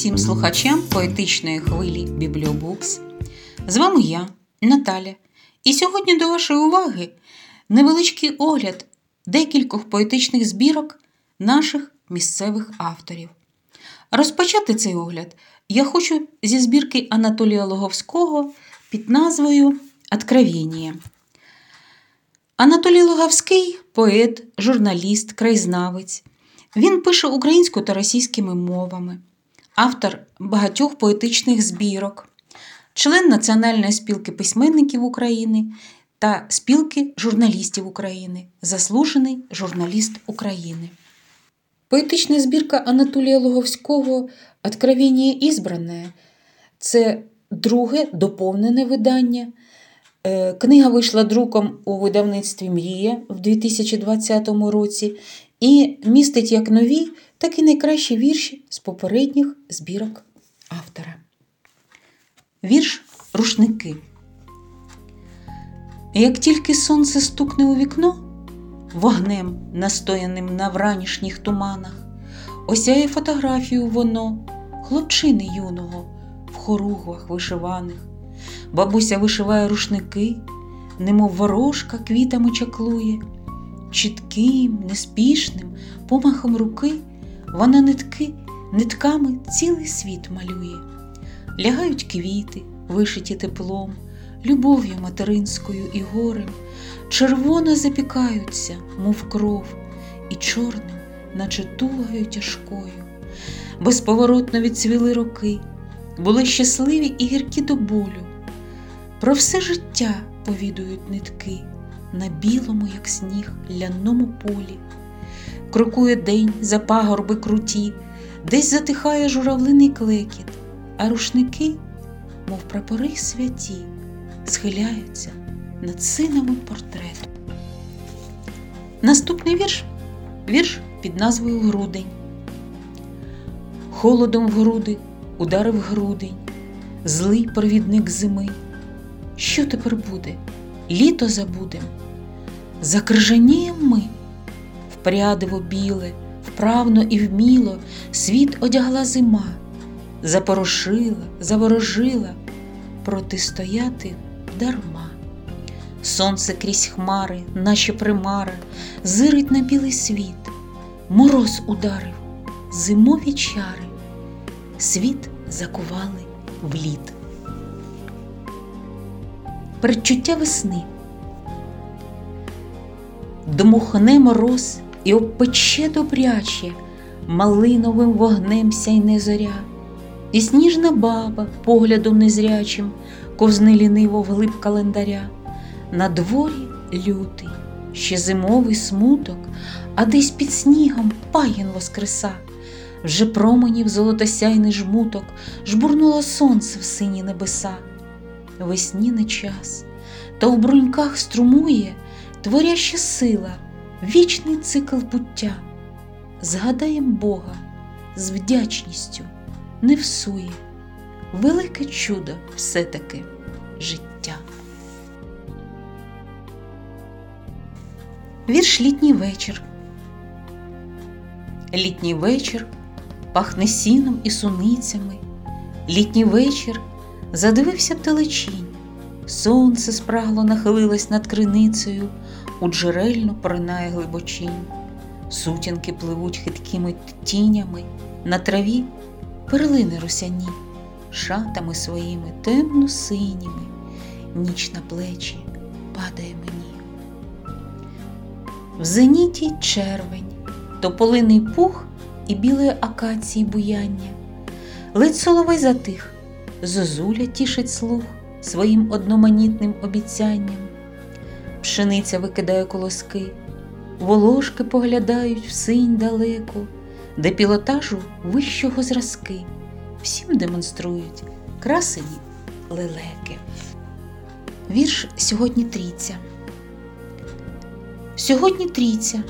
всім слухачам поетичної хвилі Бібліобукс. З вами я, Наталя, і сьогодні до вашої уваги невеличкий огляд декількох поетичних збірок наших місцевих авторів. Розпочати цей огляд я хочу зі збірки Анатолія Логовського під назвою Откровення. Анатолій Логовський поет, журналіст, краєзнавець. Він пише українською та російськими мовами, автор багатьох поетичних збірок, член Національної спілки письменників України та спілки журналістів України, заслужений журналіст України. Поетична збірка Анатолія Логовського Откровення ізбране це друге доповнене видання. Е, книга вийшла друком у видавництві Мрія в 2020 році і містить як нові, так і найкращі вірші з попередніх збірок автора. Вірш Рушники. Як тільки сонце стукне у вікно, вогнем, настояним на вранішніх туманах, осяє фотографію воно, хлопчини юного в хоругвах вишиваних. Бабуся вишиває рушники, немов ворожка квітами чаклує. Чітким, неспішним помахом руки вона нитки, нитками цілий світ малює. Лягають квіти, вишиті теплом, любов'ю материнською і горем, червоно запікаються, мов кров, і чорним, наче тугою тяжкою. Безповоротно відцвіли роки, були щасливі і гіркі до болю. Про все життя повідують нитки на білому, як сніг, ляному полі. Крокує день за пагорби круті, десь затихає журавлиний клекіт, а рушники, мов прапори святі, схиляються над синовим портретом. Наступний вірш вірш під назвою Грудень. Холодом в груди ударив грудень, злий провідник зими. Що тепер буде? Літо забудем, закрижанієм ми, впрядиво біле, вправно і вміло світ одягла зима, запорошила, заворожила, протистояти дарма. Сонце крізь хмари, наче примара, зирить на білий світ, мороз ударив, зимові чари, світ закували в лід. Передчуття весни. Дмухне мороз і обпече добряче, малиновим вогнем сяйне зоря, і сніжна баба поглядом незрячим ковзне ліниво вглиб календаря. На дворі лютий, ще зимовий смуток, а десь під снігом паїн воскреса, вже променів золотосяйний жмуток, жбурнуло сонце в сині небеса. Весніний час, та у бруньках струмує творяща сила, вічний цикл буття. Згадаєм Бога з вдячністю не всує, велике чудо все-таки життя. Вірш літній вечір. Літній вечір пахне сіном і суницями. Літній вечір задивився телечінь. Сонце спрагло нахилилось над криницею, у джерельну поринає глибочінь. Сутінки пливуть хиткими тінями, на траві перлини русяні, шатами своїми темно-синіми, ніч на плечі падає мені. В зеніті червень, тополиний пух і білої акації буяння, ледь соловей затих, зозуля тішить слух своїм одноманітним обіцянням. Пшениця викидає колоски, волошки поглядають в синь далеку, де пілотажу вищого зразки. Всім демонструють красені лелеки. Вірш сьогодні трійця. Сьогодні трійця,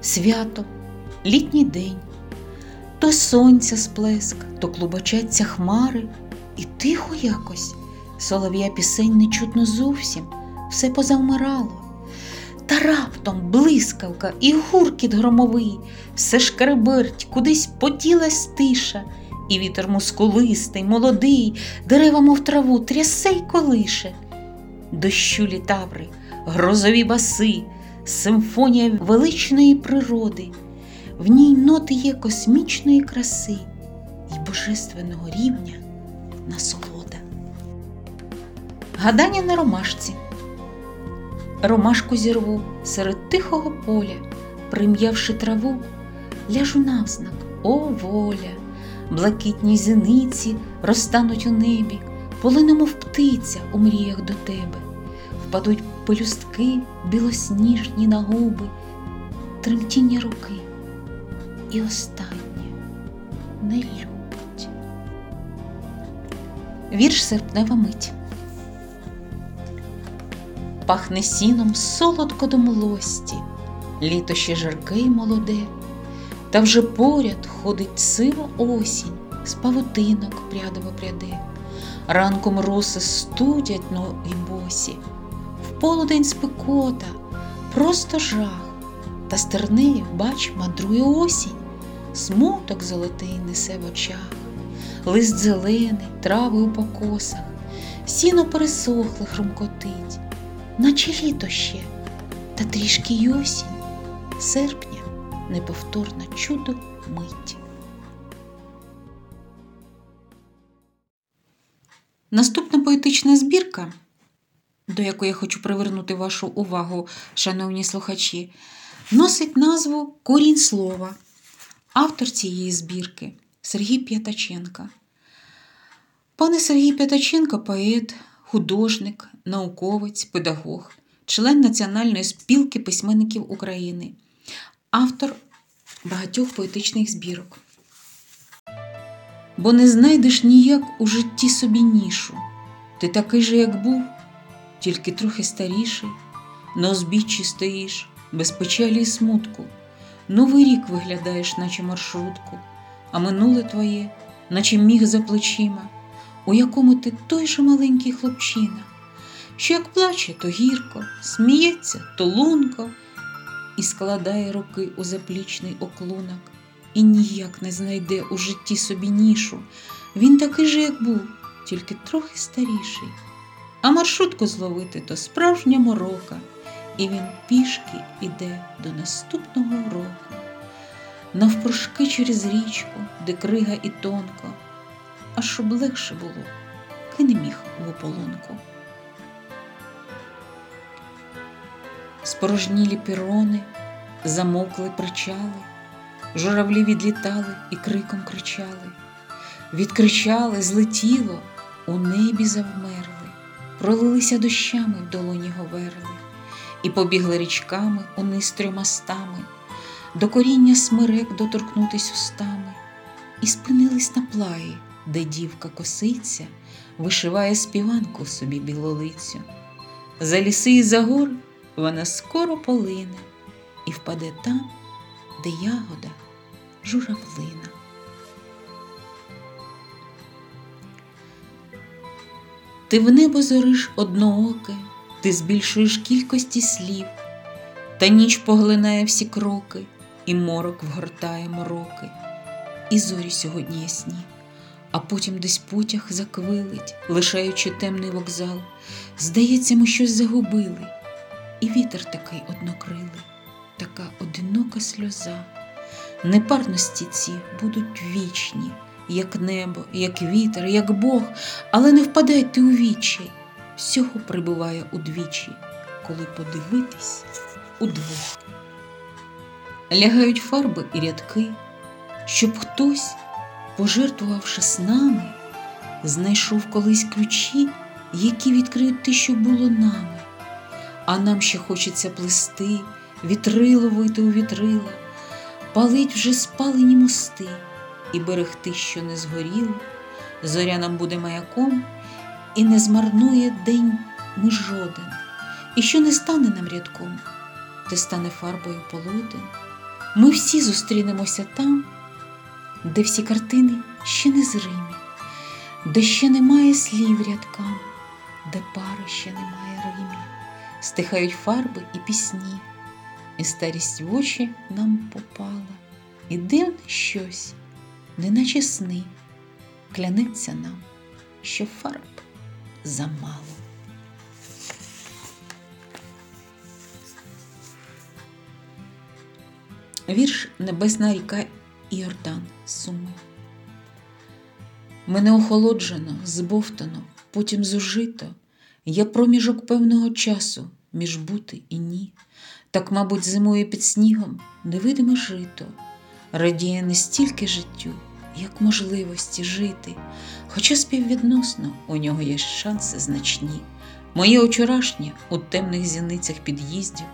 свято, літній день, то сонця сплеск, то клубочаться хмари, і тихо якось солов'я пісень не чутно зовсім, все позавмирало. Та раптом блискавка і гуркіт громовий, все шкереберть, кудись поділась тиша, і вітер мускулистий, молодий, дерева, мов траву, трясе й колише. Дощу літаври, грозові баси, симфонія величної природи, в ній ноти є космічної краси і божественного рівня насолода. Гадання на ромашці. Ромашку зірву серед тихого поля, прим'явши траву, ляжу навзнак, о воля, блакитні зениці розтануть у небі, полинемо в птиця у мріях до тебе, впадуть пелюстки білосніжні на губи, тремтіння руки і останнє не любить. Вірш серпнева мить. Пахне сіном солодко до млості, літо ще жарке й молоде, та вже поряд ходить сива осінь, з павутинок прядово пряде, ранком роси студять ноги босі, в полудень спекота, просто жах, та стернею, бач, мандрує осінь, смуток золотий несе в очах, лист зелений, трави у покосах, сіно пересохле хрумкотить наче літо ще, та трішки й осінь, серпня неповторна чудо мить. Наступна поетична збірка, до якої я хочу привернути вашу увагу, шановні слухачі, носить назву Корінь слова. Автор цієї збірки Сергій П'ятаченка. Пане Сергій П'ятаченко поет, художник, науковець, педагог, член Національної спілки письменників України, автор багатьох поетичних збірок. Бо не знайдеш ніяк у житті собі нішу. Ти такий же, як був, тільки трохи старіший, на узбіччі стоїш, без печалі й смутку. Новий рік виглядаєш, наче маршрутку, а минуле твоє, наче міг за плечима у якому ти той же маленький хлопчина, що як плаче, то гірко, сміється, то лунко, і складає руки у заплічний оклунок, і ніяк не знайде у житті собі нішу. Він такий же, як був, тільки трохи старіший. А маршрутку зловити то справжня морока, і він пішки іде до наступного року. Навпрошки через річку, де крига і тонко а щоб легше було, ки не міг в ополонку. Спорожнілі пірони, замовкли причали, журавлі відлітали і криком кричали, відкричали, злетіло, у небі завмерли, пролилися дощами в долоні говерли, і побігли річками униз трьомастами, до коріння смирек доторкнутись устами, і спинились на плаї де дівка косиця вишиває співанку собі білолицю. За ліси і за гори вона скоро полине і впаде там, де ягода журавлина. Ти в небо зориш однооке, ти збільшуєш кількості слів, та ніч поглинає всі кроки, і морок вгортає мороки, і зорі сьогодні ясні а потім десь потяг заквилить, лишаючи темний вокзал. Здається, ми щось загубили, і вітер такий однокрилий, така одинока сльоза. Непарності ці будуть вічні, як небо, як вітер, як Бог, але не впадайте у вічі, всього прибуває удвічі, коли подивитись удвох. Лягають фарби і рядки, щоб хтось пожертвувавши снами, знайшов колись ключі, які відкриють те, що було нами, а нам ще хочеться плести, вітрило вийти у вітрила, палить вже спалені мости і берегти, що не згоріло, зоря нам буде маяком, і не змарнує день ми жоден, і що не стане нам рядком, те стане фарбою полотен. Ми всі зустрінемося там де всі картини ще не зримі, де ще немає слів рядкам, де пари ще немає римі, стихають фарби і пісні, і старість в очі нам попала, і дивне щось, неначе сни, клянеться нам, що фарб замало. Вірш Небесна ріка Іордан Суми. Мене охолоджено, збовтано, потім зужито, я проміжок певного часу між бути і ні. Так, мабуть, зимує під снігом невидиме жито, радіє не стільки життю, як можливості жити, хоча співвідносно у нього є шанси значні. Моє вчорашнє у темних зіницях під'їздів,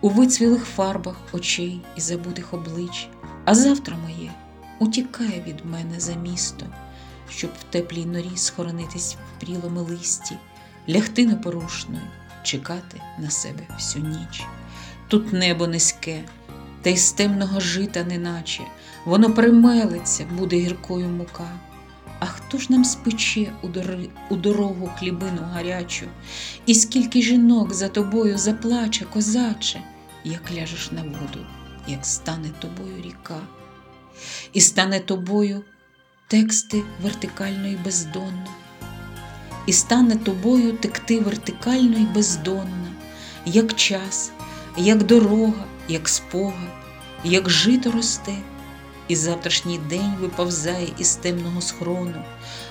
у вицвілих фарбах очей і забутих облич, а завтра моє утікає від мене за місто, щоб в теплій норі схоронитись в прілому листі, лягти непорушною, чекати на себе всю ніч. Тут небо низьке, та й з темного жита, неначе, воно примелиться, буде гіркою мука. А хто ж нам спече у, дори, у дорогу хлібину гарячу, і скільки жінок за тобою заплаче, козаче, як ляжеш на воду, як стане тобою ріка, і стане тобою тексти вертикально і бездонно, і стане тобою текти вертикально і бездонно, як час, як дорога, як спогад, як жито росте. І завтрашній день виповзає із темного схрону,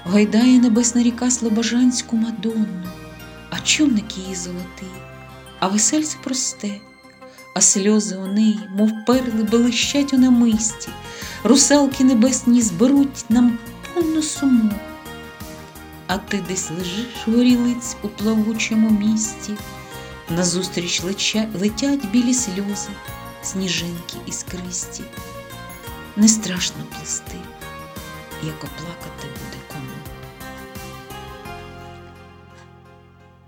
гайдає небесна ріка Слобожанську мадонну, а човник її золотий, а весельце просте, а сльози у неї, мов перли, блищать у намисті, русалки небесні зберуть нам повну суму. А ти десь лежиш горілиць у плавучому місті, назустріч леча, летять білі сльози, сніжинки іскристі не страшно плести, як оплакати буде кому.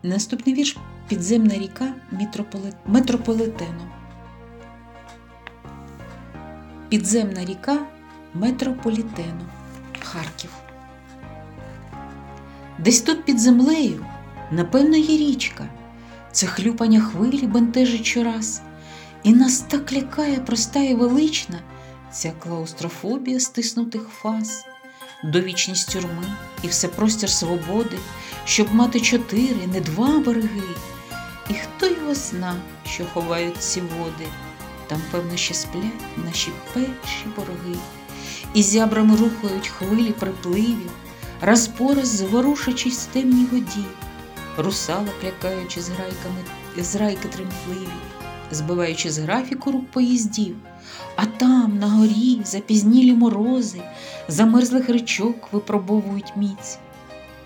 Наступний вірш підземна ріка метрополитену. Підземна ріка метрополітену Харків. Десь тут під землею, напевно, є річка. Це хлюпання хвилі бентежить щораз, і нас так лякає проста і велична ця клаустрофобія стиснутих фаз, довічність тюрми і все простір свободи, щоб мати чотири, не два береги. І хто його зна, що ховають ці води, там, певно, ще сплять наші перші бороги, і зябрами рухають хвилі припливів, раз по раз зворушачись в темній воді, русалок лякаючи з грайками, з райки тремтливі, збиваючи з графіку рук поїздів. А там, на горі, запізнілі морози, замерзлих речок випробовують міць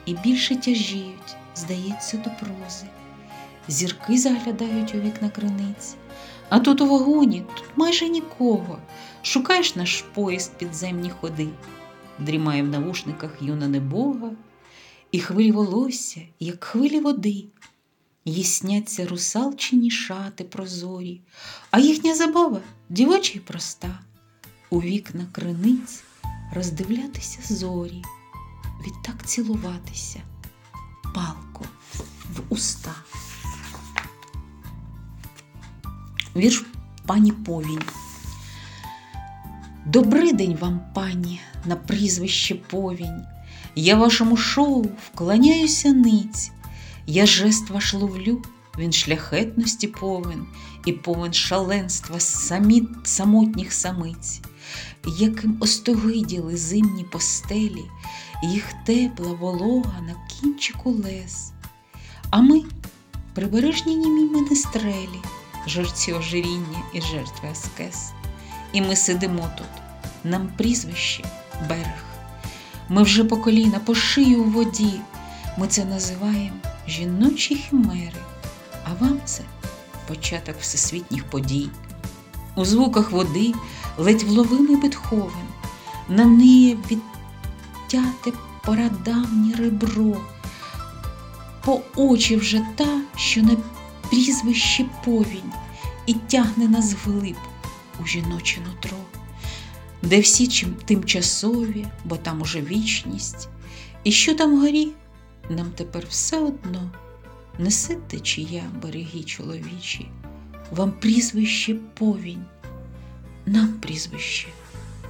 і більше тяжіють, здається, до прози. Зірки заглядають у вікна криниць, а тут у вагоні, тут майже нікого. Шукаєш наш поїзд підземні ходи, дрімає в навушниках юна небога, і хвилі волосся, як хвилі води. Їй сняться русалчині шати прозорі, а їхня забава дівоча й проста, у вікна криниць роздивлятися зорі, відтак цілуватися, палко в уста. Вірш пані Повінь. Добрий день вам, пані, на прізвище Повінь. Я вашому шоу вклоняюся ниць. Я жест ваш ловлю, він шляхетності повен і повен шаленства самі, самотніх самиць, яким остогиділи зимні постелі, їх тепла волога на кінчику лез. А ми прибережні німі менестрелі, жерці ожиріння і жертви аскез. І ми сидимо тут, нам прізвище берег. Ми вже по коліна, по шию у воді. Ми це називаємо жіночі химери, а вам це початок всесвітніх подій. У звуках води ледь вловимий Бетховен, на неї відтяте порадавнє ребро, по очі вже та, що на прізвище повінь, і тягне нас вглиб у жіноче нутро, де всі чим тимчасові, бо там уже вічність, і що там горі нам тепер все одно неси течія береги чоловічі, вам прізвище повінь, нам прізвище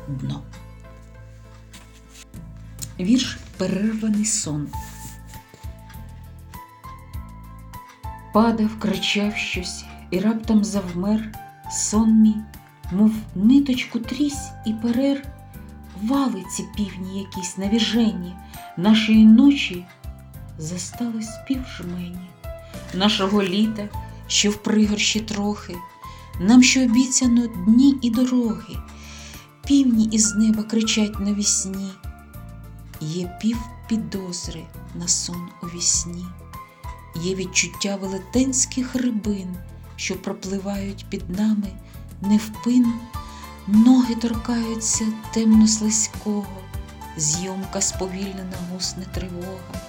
дно. Вірш Перерваний сон. Падав, кричав щось і раптом завмер сон мій, мов ниточку трісь і перер, валиці півні якісь навіжені, нашої ночі застали спів жмені, нашого літа, що в пригорщі трохи, нам що обіцяно дні і дороги, півні із неба кричать навісні, є пів підозри на сон у вісні. Є відчуття велетенських рибин, що пропливають під нами невпин, ноги торкаються темно слизького, зйомка сповільнена гусне тривога.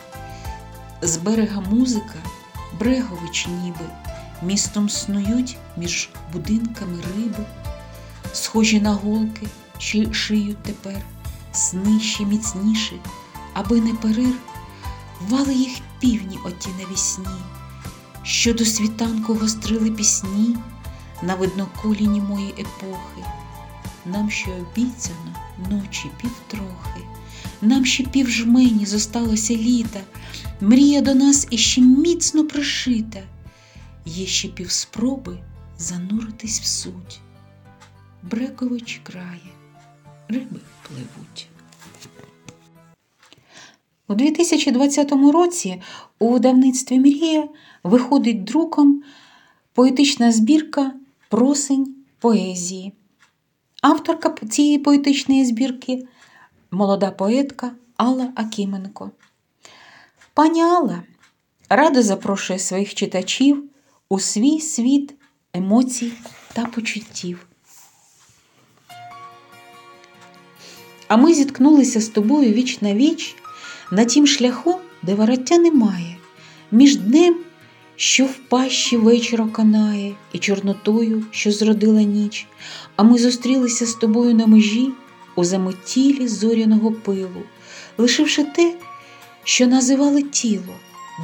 З берега музика, брегович ніби, містом снують між будинками риби, схожі на голки, шиють тепер, сни ще міцніші, аби не перир, вали їх півні оті навісні, що до світанку гострили пісні на видноколіні мої епохи. Нам ще обіцяно ночі півтрохи, нам ще півжмені зосталося літа, мрія до нас іще міцно пришита, є ще півспроби зануритись в суть. Брекович крає, риби пливуть. У 2020 році у видавництві Мрія виходить друком поетична збірка Просень поезії. Авторка цієї поетичної збірки молода поетка Алла Акіменко. Пані Алла радо запрошує своїх читачів у свій світ емоцій та почуттів. А ми зіткнулися з тобою віч на віч на тім шляху, де вороття немає, між днем, що в пащі вечора канає, і чорнотою, що зродила ніч, а ми зустрілися з тобою на межі у заметілі зоряного пилу, лишивши те, що називали тіло,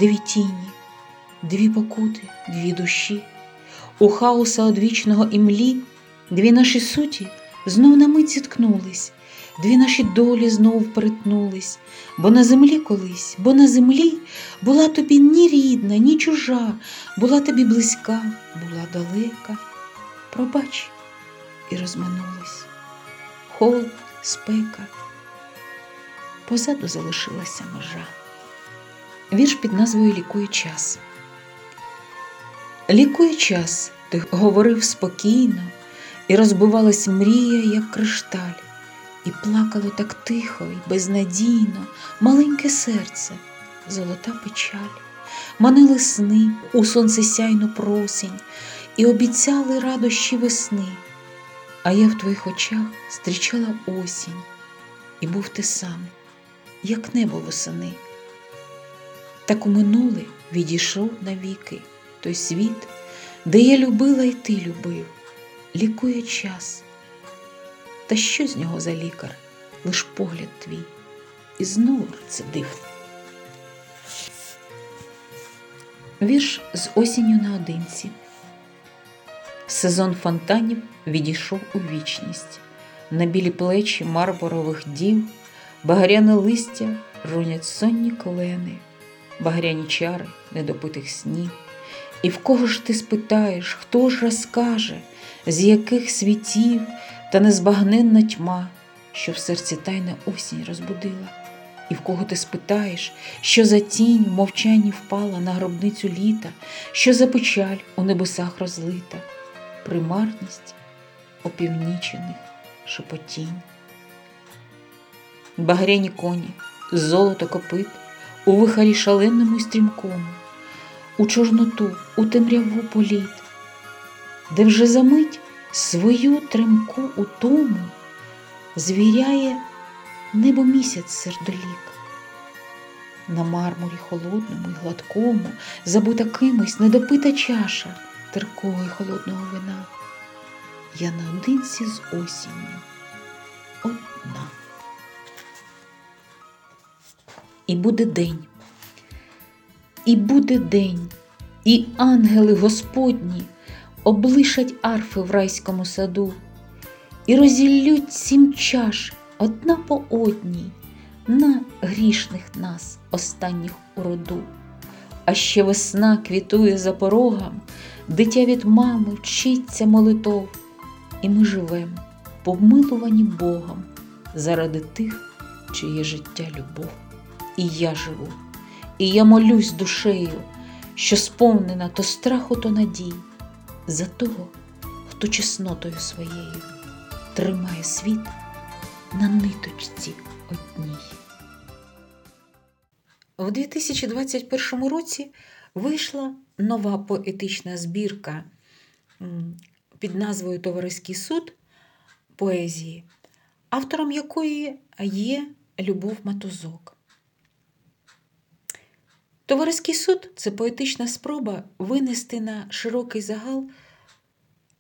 дві тіні, дві покути, дві душі, у хаоса одвічного імлі, дві наші суті знов на мить зіткнулись. Дві наші долі знов перетнулись, бо на землі колись, бо на землі була тобі ні рідна, ні чужа, була тобі близька, була далека. Пробач, і розминулись. Холод, спека. Позаду залишилася межа. Вірш під назвою Лікує час. Лікує час, ти говорив спокійно, і розбивалась мрія, як кришталь. І плакало так тихо і безнадійно маленьке серце, золота печаль, манили сни у сонцесяйну просінь і обіцяли радощі весни. А я в твоїх очах зустрічала осінь, і був ти сам, як небо восени. Так у минуле відійшов навіки той світ, де я любила і ти любив, лікує час. Та що з нього за лікар, лиш погляд твій, і знову це дивно. Вірш з осінню наодинці. Сезон фонтанів відійшов у вічність. На білі плечі марборових дів, багряне листя рунять сонні клени, багряні чари недопитих снів. І в кого ж ти спитаєш, хто ж розкаже, з яких світів та незбагненна тьма, що в серці тайна осінь розбудила, і в кого ти спитаєш, що за тінь в мовчанні впала на гробницю літа, що за печаль у небесах розлита, примарність опівнічених шепотінь. Багряні коні, золото копит у вихарі шаленому й стрімкому, у чорноту, у темряву політ, де вже за мить свою тремку утому звіряє небо місяць сердолік. На мармурі холодному й гладкому забута кимось недопита чаша теркого й холодного вина. Я наодинці з осінню одна. І буде день, і буде день, і ангели Господні облишать арфи в райському саду і розіллють сім чаш одна по одній на грішних нас, останніх у роду. А ще весна квітує за порогом, дитя від мами вчиться молитов, і ми живем, помилувані Богом, заради тих, чиє життя любов. І я живу, і я молюсь душею, що сповнена то страху, то надій, за того, хто чеснотою своєю тримає світ на ниточці одній. В 2021 році вийшла нова поетична збірка під назвою Товариський суд поезії, автором якої є Любов Матузок. Товариський суд це поетична спроба винести на широкий загал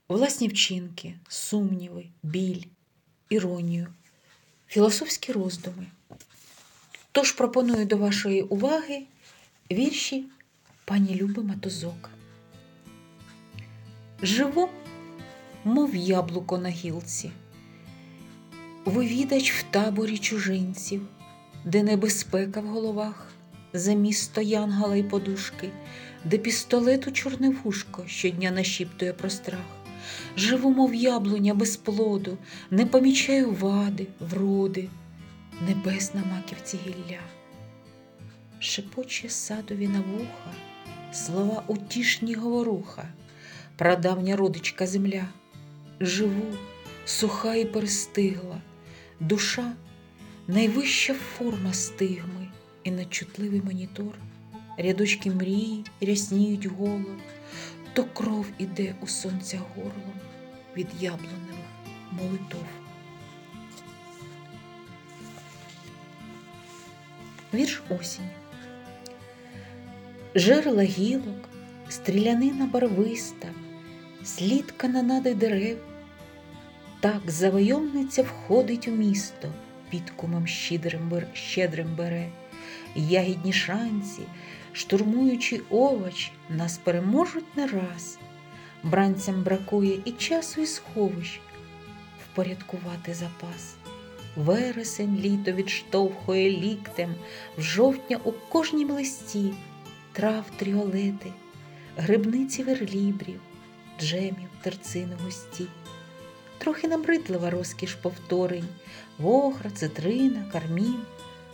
власні вчинки, сумніви, біль, іронію, філософські роздуми. Тож пропоную до вашої уваги вірші пані Люби Матузок. Живу, мов яблуко на гілці, вивідач в таборі чужинців, де небезпека в головах, за місто янгала й подушки, де пістолету чорне вушко щодня нашіптує про страх. Живу, мов яблуня без плоду, не помічаю вади, вроди небесна маківці гілля, шепоче садові на вуха, слова утішні говоруха, прадавня родичка земля, живу, суха і перестигла, душа найвища форма стигми і надчутливий монітор, рядочки мрії рясніють голо, то кров іде у сонця горлом від яблуневих молитов. Вірш осінь. Жерла гілок, стрілянина барвиста, слід канонади дерев. Так завойовниця входить у місто, під кумом щедрим бере, ягідні шанці, штурмуючи овоч, нас переможуть не раз. Бранцям бракує і часу, і сховищ впорядкувати запас. Вересень літо відштовхує ліктем, в жовтня у кожнім листі трав тріолети, грибниці верлібрів, джемів, терцину густі. Трохи набридлива розкіш повторень, вохра, цитрина, кармін.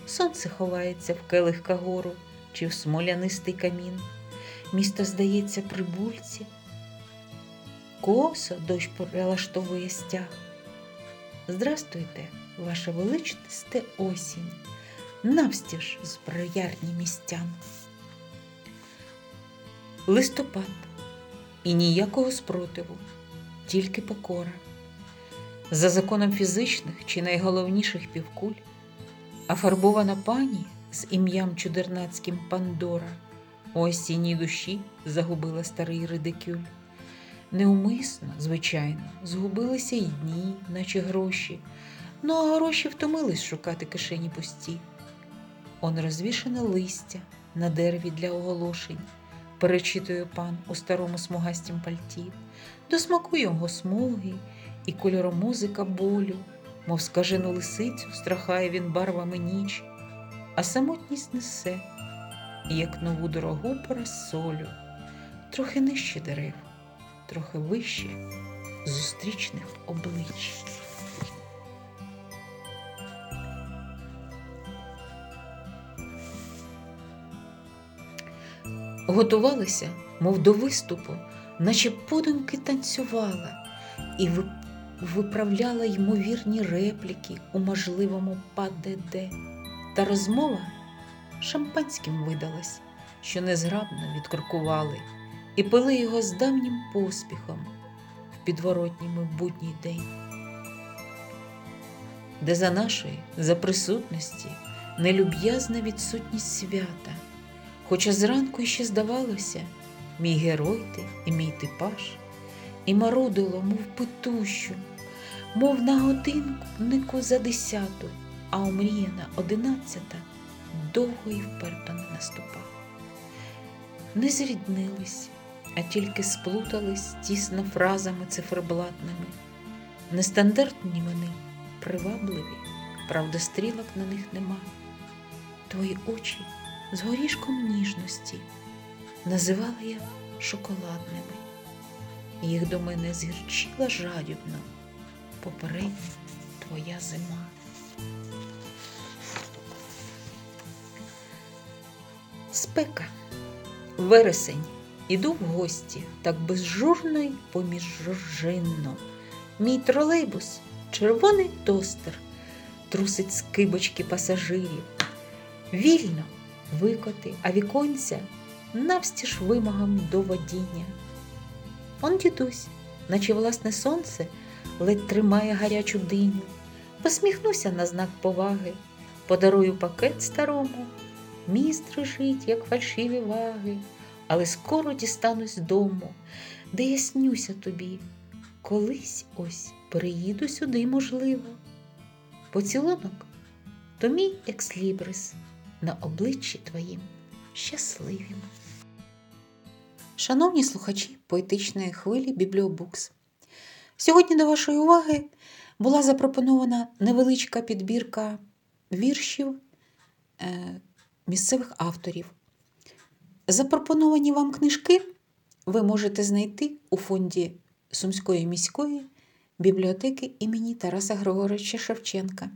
Сонце ховається в келих кагору чи в смолянистий камін. Місто здається прибульці, косо дощ прилаштовує стяг. Здрастуйте! ваша величносте осінь, навстіж з броярні містян. Листопад і ніякого спротиву, тільки покора. За законом фізичних чи найголовніших півкуль, а фарбована пані з ім'ям чудернацьким Пандора. У осінній душі загубила старий редикюль. Неумисно, звичайно, згубилися й дні, наче гроші, Ну, а гроші втомились шукати кишені пусті. Он розвішане листя на дереві для оголошень, перечитує пан у старому смугастім пальті, до смаку його смуги і кольором музика болю, мов скажену лисицю, страхає він барвами ніч, а самотність несе, як нову дорогу парасолю, трохи нижче дерев, трохи вище зустрічних облич. готувалася, мов до виступу, наче подумки танцювала і виправляла ймовірні репліки у можливому ПДД. Та розмова шампанським видалась, що незграбно відкоркували, і пили його з давнім поспіхом в підворотнім будній день, де за нашої, за присутності, нелюб'язна відсутність свята. Хоча зранку іще здавалося, мій герой ти і мій типаж, і марудило, мов петущу, мов на годиннику за десяту, а омріяна одинадцята довго і вперто не наступала. Не зріднились, а тільки сплутались тісно фразами циферблатними. Нестандартні вони, привабливі, правда, стрілок на них нема. твої очі з горішком ніжності називала я шоколадними. Їх до мене згірчила жадібно попередня твоя зима. Спека, вересень, іду в гості, так безжурно й поміж жоржинно. Мій тролейбус, червоний тостер, трусить з кибочки пасажирів. Вільно викоти, а віконця навстіж вимогам до водіння. Он дідусь, наче власне сонце, ледь тримає гарячу диню. Посміхнуся на знак поваги, подарую пакет старому. Міст режить, як фальшиві ваги, але скоро дістанусь дому, де я снюся тобі. Колись ось переїду сюди, можливо. Поцілунок то мій екслібрис на обличчі твоїм щасливім. Шановні слухачі поетичної хвилі Бібліобукс. Сьогодні до вашої уваги була запропонована невеличка підбірка віршів е, місцевих авторів. Запропоновані вам книжки ви можете знайти у фонді Сумської міської бібліотеки імені Тараса Григоровича Шевченка.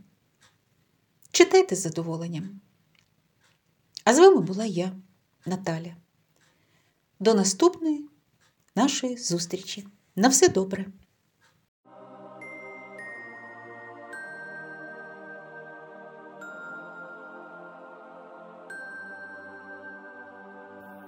Читайте з задоволенням. А з вами була я, Наталя. До наступної нашої зустрічі. На все добре!